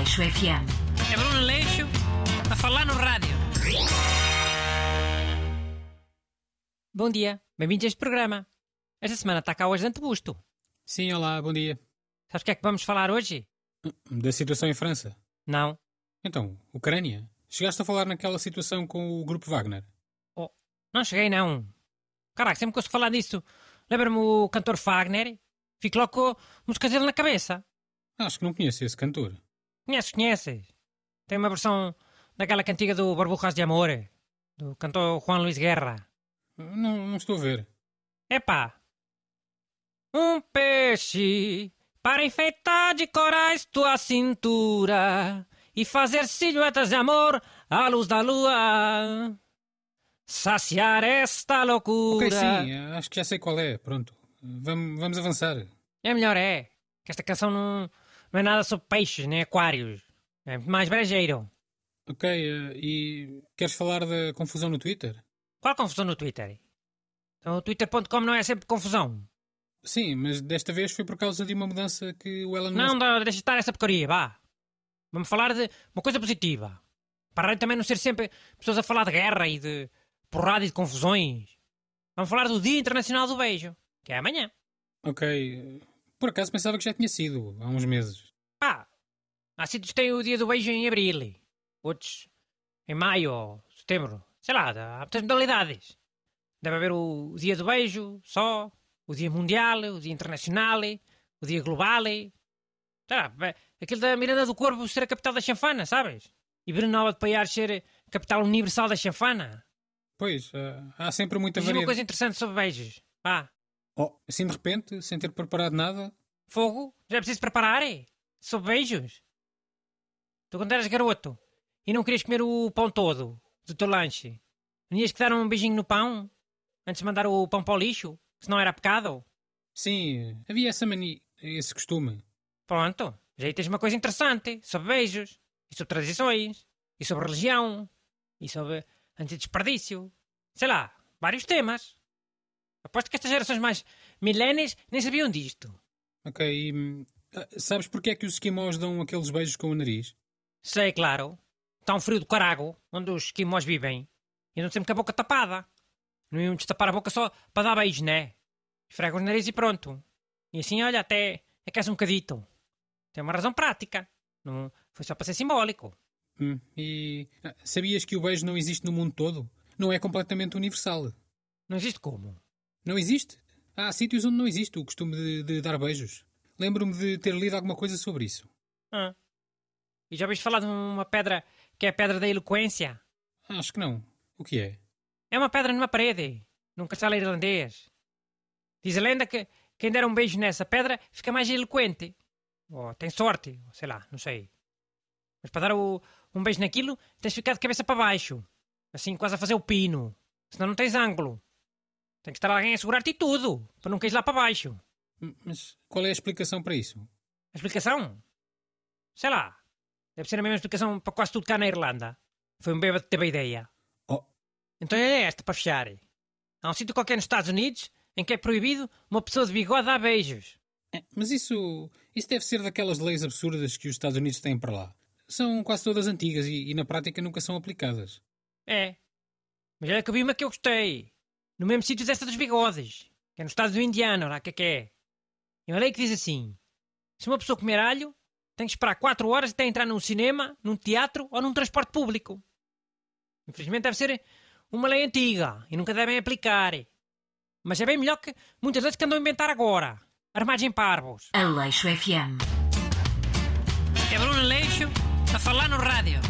Aleixo FM. É Bruno Leixo a falar no rádio. Bom dia, bem-vindos a este programa. Esta semana está cá o Ajudante Busto. Sim, olá, bom dia. Sabes o que é que vamos falar hoje? Da situação em França. Não. Então, Ucrânia. Chegaste a falar naquela situação com o grupo Wagner? Oh, não cheguei, não. Caraca, sempre consigo falar disso. Lembra-me o cantor Fagner? Fico logo com músicas dele na cabeça. Acho que não conheço esse cantor. Conheces, conheces? Tem uma versão daquela cantiga do Barbujas de Amor, do cantor Juan Luis Guerra. Não, não estou a ver. Epá! Um peixe para enfeitar de corais tua cintura e fazer silhuetas de amor à luz da lua. Saciar esta loucura. Ok, sim, acho que já sei qual é. Pronto. Vamos, vamos avançar. É melhor, é. Que esta canção não, não é nada sobre peixes nem aquários. É mais brejeiro. Ok, eh, e queres falar da confusão no Twitter? Qual confusão no Twitter? Então, o twitter.com não é sempre confusão. Sim, mas desta vez foi por causa de uma mudança que o Elon Não, Musk... dá, deixa estar essa porcaria, vá. Vamos falar de uma coisa positiva. Para também não ser sempre pessoas a falar de guerra e de porrada e de confusões. Vamos falar do Dia Internacional do Beijo, que é amanhã. Ok, por acaso pensava que já tinha sido, há uns meses. Ah, há sítios que têm o Dia do Beijo em abril, outros em maio ou setembro. Sei lá, há muitas modalidades. Deve haver o Dia do Beijo só, o Dia Mundial, o Dia Internacional, o Dia Global. Sei lá, aquele da Miranda do Corvo ser a capital da chanfana, sabes? E Brunova de Paiares ser a capital universal da chanfana. Pois, eh, há sempre muita Diz uma variedade. coisa interessante sobre beijos. Vá, Oh, assim de repente, sem ter preparado nada? fogo, já é preciso preparar, é? Sobre beijos. Tu quando eras garoto e não querias comer o pão todo do teu lanche, não ias que dar um beijinho no pão antes de mandar o pão para o lixo, se não era pecado? Sim, havia essa mania, esse costume. Pronto, já aí tens uma coisa interessante sobre beijos, e sobre tradições, e sobre religião, e sobre antidesperdício. Sei lá, vários temas. Aposto que estas gerações mais milénias nem sabiam disto. Ok, e, ah, sabes porque é que os esquimós dão aqueles beijos com o nariz? Sei, claro. Está um frio do carago, onde os esquimós vivem. E andam sempre com a boca tapada. Não iam destapar a boca só para dar beijos, né? Esfregam o nariz e pronto. E assim, olha, até aquece um bocadito. Tem uma razão prática. Não foi só para ser simbólico. Hum, e ah, sabias que o beijo não existe no mundo todo? Não é completamente universal. Não existe como. Não existe? Há sítios onde não existe o costume de, de dar beijos. Lembro-me de ter lido alguma coisa sobre isso. Ah. E já ouviste falar de uma pedra que é a pedra da eloquência? Acho que não. O que é? É uma pedra numa parede, num castelo irlandês. Diz a lenda que quem der um beijo nessa pedra fica mais eloquente. Ou tem sorte, ou sei lá, não sei. Mas para dar o- um beijo naquilo, tens de ficar de cabeça para baixo. Assim, quase a fazer o pino. Senão não tens ângulo. Tem que estar alguém a segurar-te e tudo, para não cair lá para baixo. Mas qual é a explicação para isso? A explicação? Sei lá. Deve ser a mesma explicação para quase tudo cá na Irlanda. Foi um bêbado que teve a ideia. Oh, Então é esta para fechar. Há um sítio qualquer nos Estados Unidos em que é proibido uma pessoa de bigode dar beijos. é, mas isso, isso deve ser daquelas leis absurdas que os Estados Unidos têm para lá. São quase todas antigas e, e na prática nunca são aplicadas. É. Mas olha que eu vi uma que eu gostei. No mesmo sítio desta dos bigodes. Que é no estado do Indiana, lá que é que é. E uma lei que diz assim: se uma pessoa comer alho, tem que esperar 4 horas até entrar num cinema, num teatro ou num transporte público. Infelizmente deve ser uma lei antiga e nunca devem aplicar. Mas é bem melhor que muitas leis que andam a inventar agora. Armagem parvos. Aleixo FM. É Bruno Leixo a falar no rádio.